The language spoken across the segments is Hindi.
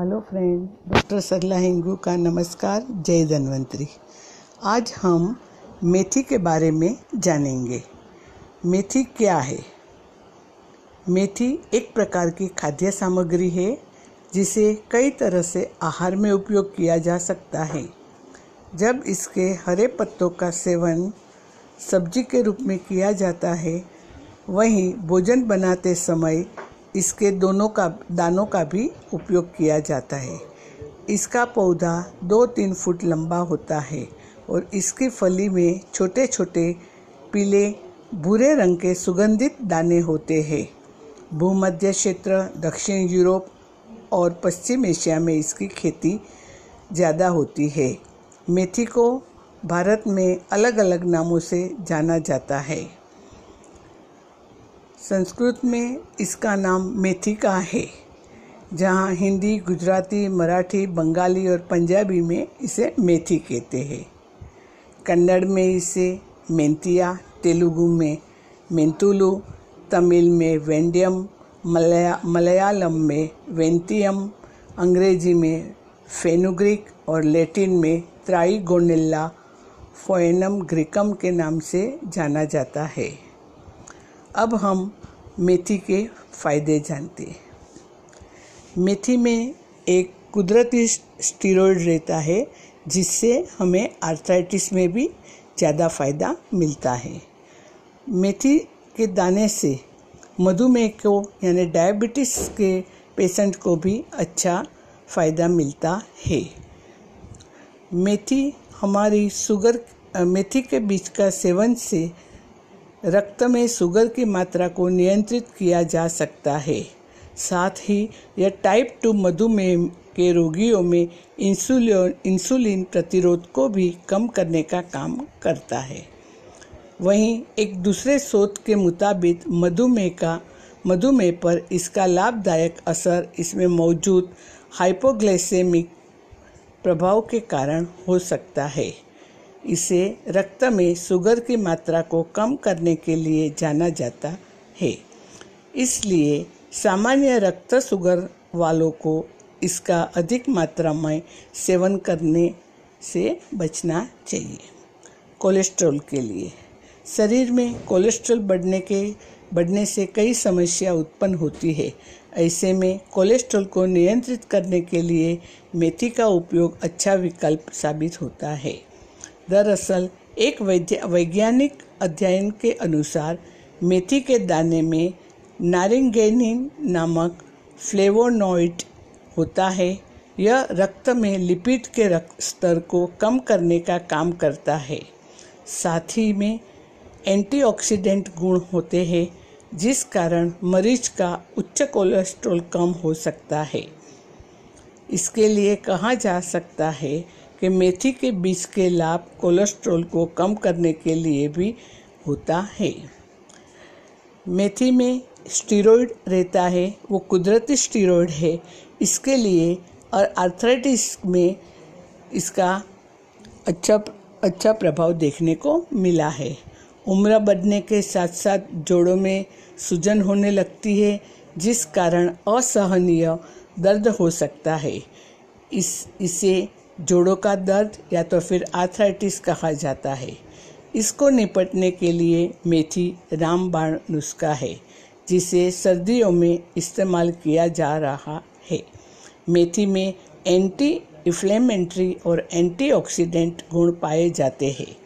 Hello friend doctor Sarla Hingu का नमस्कार जय धन्वंतरी आज हम मेथी के बारे में जानेंगे। मेथी क्या है? मेथी एक प्रकार की खाद्य सामग्री है, जिसे कई तरह से आहार में उपयोग किया जा सकता है। जब इसके हरे पत्तों का सेवन सब्ज़ी के रूप में किया जाता है, वहीं भोजन बनाते समय इसके दोनों का, दानों का भी उपयोग किया जाता है। इसका पौधा दो तीन फुट लंबा होता है और इसकी फली में छोटे छोटे पीले, भूरे रंग के सुगंधित दाने होते हैं। भूमध्य क्षेत्र, दक्षिण यूरोप और पश्चिम एशिया में इसकी खेती ज़्यादा होती है। मेथी को भारत में अलग अलग नामों से जाना जाता है। संस्कृत में इसका नाम मेथी का है, जहाँ हिंदी, गुजराती, मराठी, बंगाली और पंजाबी में इसे मेथी कहते हैं। कन्नड़ में इसे मेंतिया, तेलुगु में मेंतुलु, तमिल में वेंडियम, मलया, मलयालम में वेंतियम, अंग्रेज़ी में फेनुग्रिक और लैटिन में त्राइगोनेला फोएनम ग्रिकम के नाम से जाना जाता है। अब हम मेथी के फ़ायदे जानते हैं। मेथी में एक कुदरती स्टीरोड रहता है, जिससे हमें आर्थराइटिस में भी ज़्यादा फ़ायदा मिलता है। मेथी के दाने से मधुमेह को, यानी डायबिटीज़ के पेशेंट को भी अच्छा फ़ायदा मिलता है। मेथी हमारी शुगर, मेथी के बीज का सेवन से रक्त में शुगर की मात्रा को नियंत्रित किया जा सकता है। साथ ही, यह टाइप टू मधुमेह के रोगियों में इंसुलिन इंसुलिन प्रतिरोध को भी कम करने का काम करता है। वहीं, एक दूसरे शोध के मुताबिक मधुमेह का, मधुमेह पर इसका लाभदायक असर इसमें मौजूद हाइपोग्लाइसेमिक प्रभाव के कारण हो सकता है। इसे रक्त में शुगर की मात्रा को कम करने के लिए जाना जाता है। इसलिए सामान्य रक्त शुगर वालों को इसका अधिक मात्रा में सेवन करने से बचना चाहिए। कोलेस्ट्रॉल के लिए। शरीर में कोलेस्ट्रॉल बढ़ने के, बढ़ने से कई समस्या उत्पन्न होती है। ऐसे में कोलेस्ट्रॉल को नियंत्रित करने के लिए मेथी का उपयोग अच्छा विकल्प साबित होता है। दरअसल, एक वैज्ञानिक अध्ययन के अनुसार, मेथी के दाने में नारिंगेनिन नामक फ्लेवोनॉइड होता है। यह रक्त में लिपिड के रक्त स्तर को कम करने का काम करता है। साथ ही में एंटीऑक्सीडेंट गुण होते हैं, जिस कारण मरीज़ का उच्च कोलेस्ट्रॉल कम हो सकता है। इसके लिए कहा जा सकता है कि मेथी के बीज के लाभ कोलेस्ट्रॉल को कम करने के लिए भी होता है। मेथी में स्टीरोइड रहता है, वो कुदरती स्टीरोइड है। इसके लिए और आर्थराइटिस में इसका अच्छा अच्छा प्रभाव देखने को मिला है। उम्र बढ़ने के साथ साथ जोड़ों में सूजन होने लगती है, जिस कारण असहनीय दर्द हो सकता है। इस, इसे जोड़ों का दर्द या तो फिर आर्थराइटिस कहा जाता है। इसको निपटने के लिए मेथी रामबाण नुस्खा है, जिसे सर्दियों में इस्तेमाल किया जा रहा है। मेथी में एंटी इफ्लेमेंट्री और एंटीऑक्सीडेंट गुण पाए जाते हैं।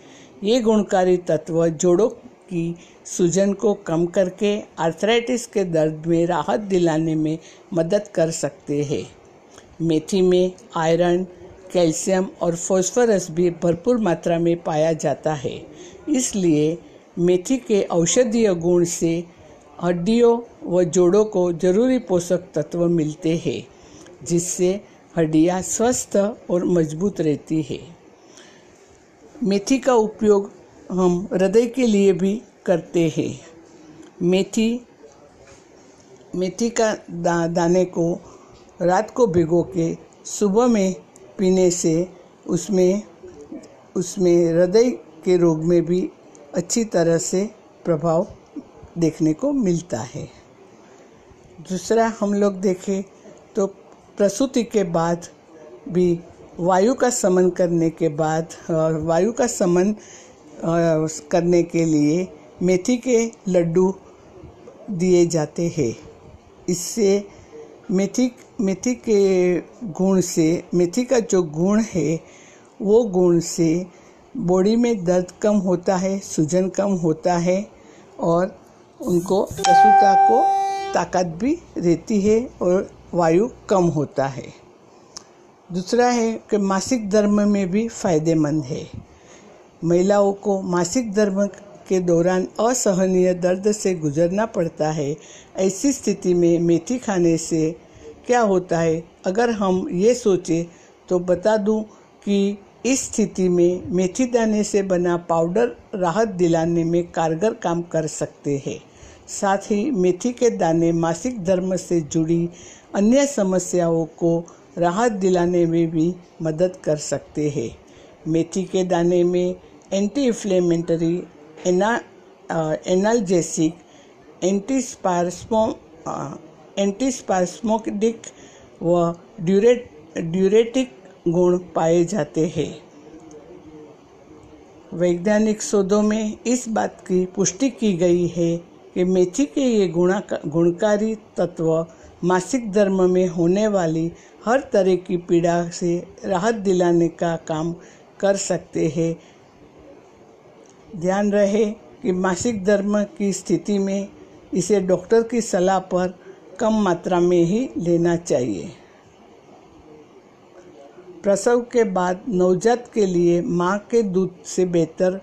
ये गुणकारी तत्व जोड़ों की सूजन को कम करके आर्थराइटिस के दर्द में राहत दिलाने में मदद कर सकते हैं। मेथी में आयरन कैल्शियम और फॉस्फोरस भी भरपूर मात्रा में पाया जाता है। इसलिए मेथी के औषधीय गुण से हड्डियों व जोड़ों को ज़रूरी पोषक तत्व मिलते हैं जिससे हड्डियाँ स्वस्थ और मज़बूत रहती है। मेथी का उपयोग हम हृदय के लिए भी करते हैं। मेथी मेथी का दा, दाने को रात को भिगो के सुबह में पीने से उसमें उसमें हृदय के रोग में भी अच्छी तरह से प्रभाव देखने को मिलता है। दूसरा हम लोग देखें तो प्रसूति के बाद भी वायु का समन करने के बाद वायु का समन करने के लिए मेथी के लड्डू दिए जाते हैं। इससे मेथी मेथी के गुण से, मेथी का जो गुण है, वो गुण से बॉडी में दर्द कम होता है, सूजन कम होता है और उनको प्रसूता को ताकत भी रहती है और वायु कम होता है। दूसरा है कि मासिक धर्म में भी फ़ायदेमंद है। महिलाओं को मासिक धर्म के दौरान असहनीय दर्द से गुजरना पड़ता है। ऐसी स्थिति में मेथी खाने से क्या होता है? अगर हम ये सोचें तो बता दूँ कि इस स्थिति में मेथी दाने से बना पाउडर राहत दिलाने में कारगर काम कर सकते हैं। साथ ही मेथी के दाने मासिक धर्म से जुड़ी अन्य समस्याओं को राहत दिलाने में भी मदद कर सकते हैं। मेथी के दाने में anti inflammatory ana analgesic anti antispasmo antispasmodic व ड्यूरेट ड्यूरेटिक गुण पाए जाते हैं। वैज्ञानिक शोधों में इस बात की पुष्टि की गई है कि मेथी के ये गुणा, गुणकारी तत्व मासिक धर्म में होने वाली हर तरह की पीड़ा से राहत दिलाने का काम कर सकते हैं। ध्यान रहे कि मासिक धर्म की स्थिति में इसे डॉक्टर की सलाह पर कम मात्रा में ही लेना चाहिए। प्रसव के बाद नवजात के लिए माँ के दूध से बेहतर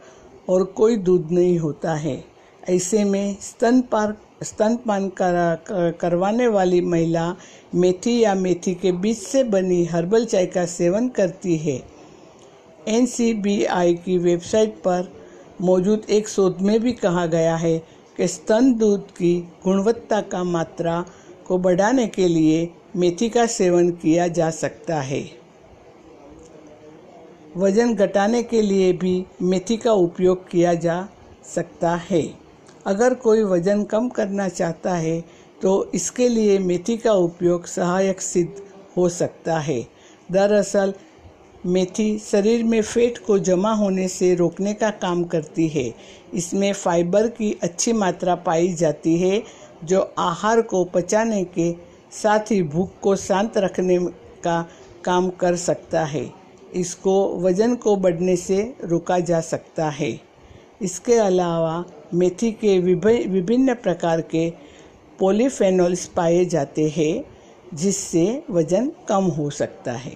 और कोई दूध नहीं होता है। ऐसे में स्तनपान स्तनपान कर, करवाने वाली महिला मेथी या मेथी के बीज से बनी हर्बल चाय का सेवन करती है। एनसीबीआई की वेबसाइट पर मौजूद एक शोध में भी कहा गया है कि स्तन दूध की गुणवत्ता का मात्रा को बढ़ाने के लिए मेथी का सेवन किया जा सकता है। वज़न घटाने के लिए भी मेथी का उपयोग किया जा सकता है। अगर कोई वज़न कम करना चाहता है तो इसके लिए मेथी का उपयोग सहायक सिद्ध हो सकता है। दरअसल, मेथी शरीर में फेट को जमा होने से रोकने का काम करती है। इसमें फाइबर की अच्छी मात्रा पाई जाती है जो आहार को पचाने के साथ ही भूख को शांत रखने का काम कर सकता है। इसको वज़न को बढ़ने से रोका जा सकता है। इसके अलावा मेथी के विभिन्न प्रकार के पॉलीफेनोल्स पाए जाते हैं, जिससे वज़न कम हो सकता है।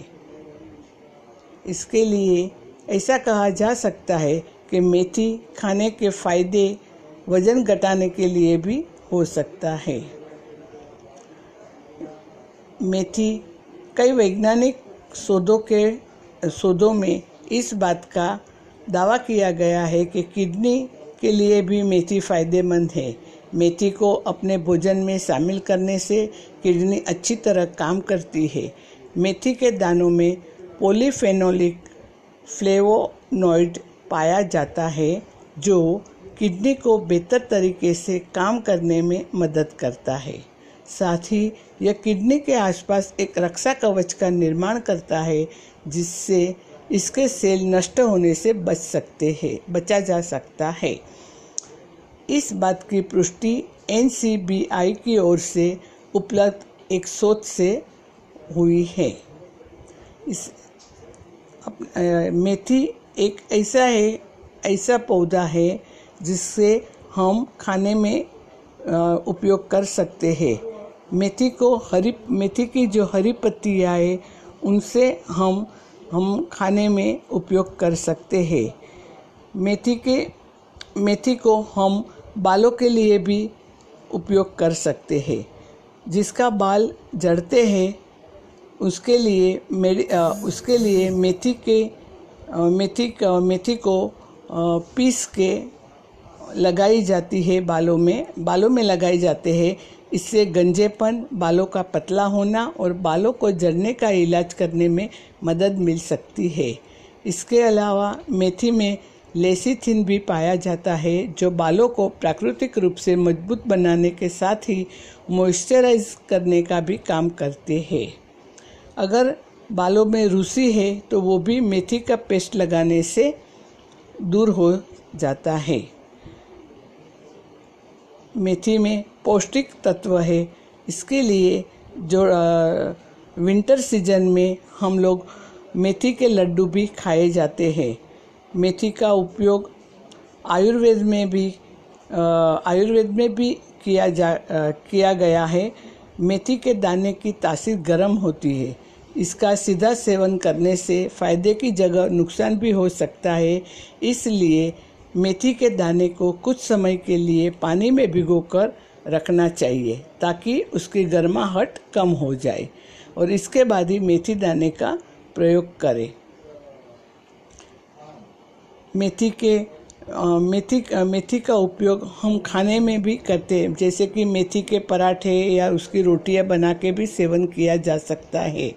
इसके लिए ऐसा कहा जा सकता है कि मेथी खाने के फ़ायदे वज़न घटाने के लिए भी हो सकता है। मेथी, कई वैज्ञानिक शोधों के, शोधों में इस बात का दावा किया गया है कि किडनी के लिए भी मेथी फ़ायदेमंद है। मेथी को अपने भोजन में शामिल करने से किडनी अच्छी तरह काम करती है। मेथी के दानों में पोलीफेनोलिक फ्लेवोनॉइड पाया जाता है, जो किडनी को बेहतर तरीके से काम करने में मदद करता है। साथ ही यह किडनी के आसपास एक रक्षा कवच का निर्माण करता है जिससे इसके सेल नष्ट होने से बच सकते हैं बचा जा सकता है। इस बात की पुष्टि एनसीबीआई की ओर से उपलब्ध एक शोध से हुई है। इस अप, आ, मेथी एक ऐसा है ऐसा पौधा है जिससे हम खाने में उपयोग कर सकते हैं। मेथी को हरी, मेथी की जो हरी पत्तियाँ है, उनसे हम हम खाने में उपयोग कर सकते हैं। मेथी के, मेथी को हम बालों के लिए भी उपयोग कर सकते हैं। जिसका बाल जड़ते हैं, उसके लिए मेरी उसके लिए मेथी के मेथी मेथी को पीस के लगाई जाती है बालों में बालों में लगाई जाते हैं। इससे गंजेपन, बालों का पतला होना और बालों को जड़ने का इलाज करने में मदद मिल सकती है। इसके अलावा मेथी में लेसीथिन भी पाया जाता है, जो बालों को प्राकृतिक रूप से मज़बूत बनाने के साथ ही मॉइस्चराइज करने का भी काम करते हैं। अगर बालों में रूसी है तो वो भी मेथी का पेस्ट लगाने से दूर हो जाता है। मेथी में पौष्टिक तत्व है। इसके लिए जो विंटर सीज़न में हम लोग मेथी के लड्डू भी खाए जाते हैं। मेथी का उपयोग आयुर्वेद में भी आयुर्वेद में भी किया जा आ, किया गया है। मेथी के दाने की तासीर गर्म होती है। इसका सीधा सेवन करने से फ़ायदे की जगह नुकसान भी हो सकता है। इसलिए मेथी के दाने को कुछ समय के लिए पानी में भिगोकर रखना चाहिए ताकि उसकी गर्माहट कम हो जाए और इसके बाद ही मेथी दाने का प्रयोग करें। मेथी के मेथी मेथी का उपयोग हम खाने में भी करते हैं, जैसे कि मेथी के पराठे या उसकी रोटियाँ बना के भी सेवन किया जा सकता है।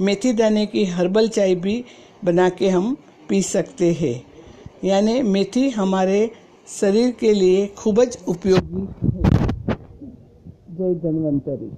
मेथी दाने की हर्बल चाय भी बना के हम पी सकते हैं। यानी मेथी हमारे शरीर के लिए खूबज उपयोगी है। जय धन्वंतरी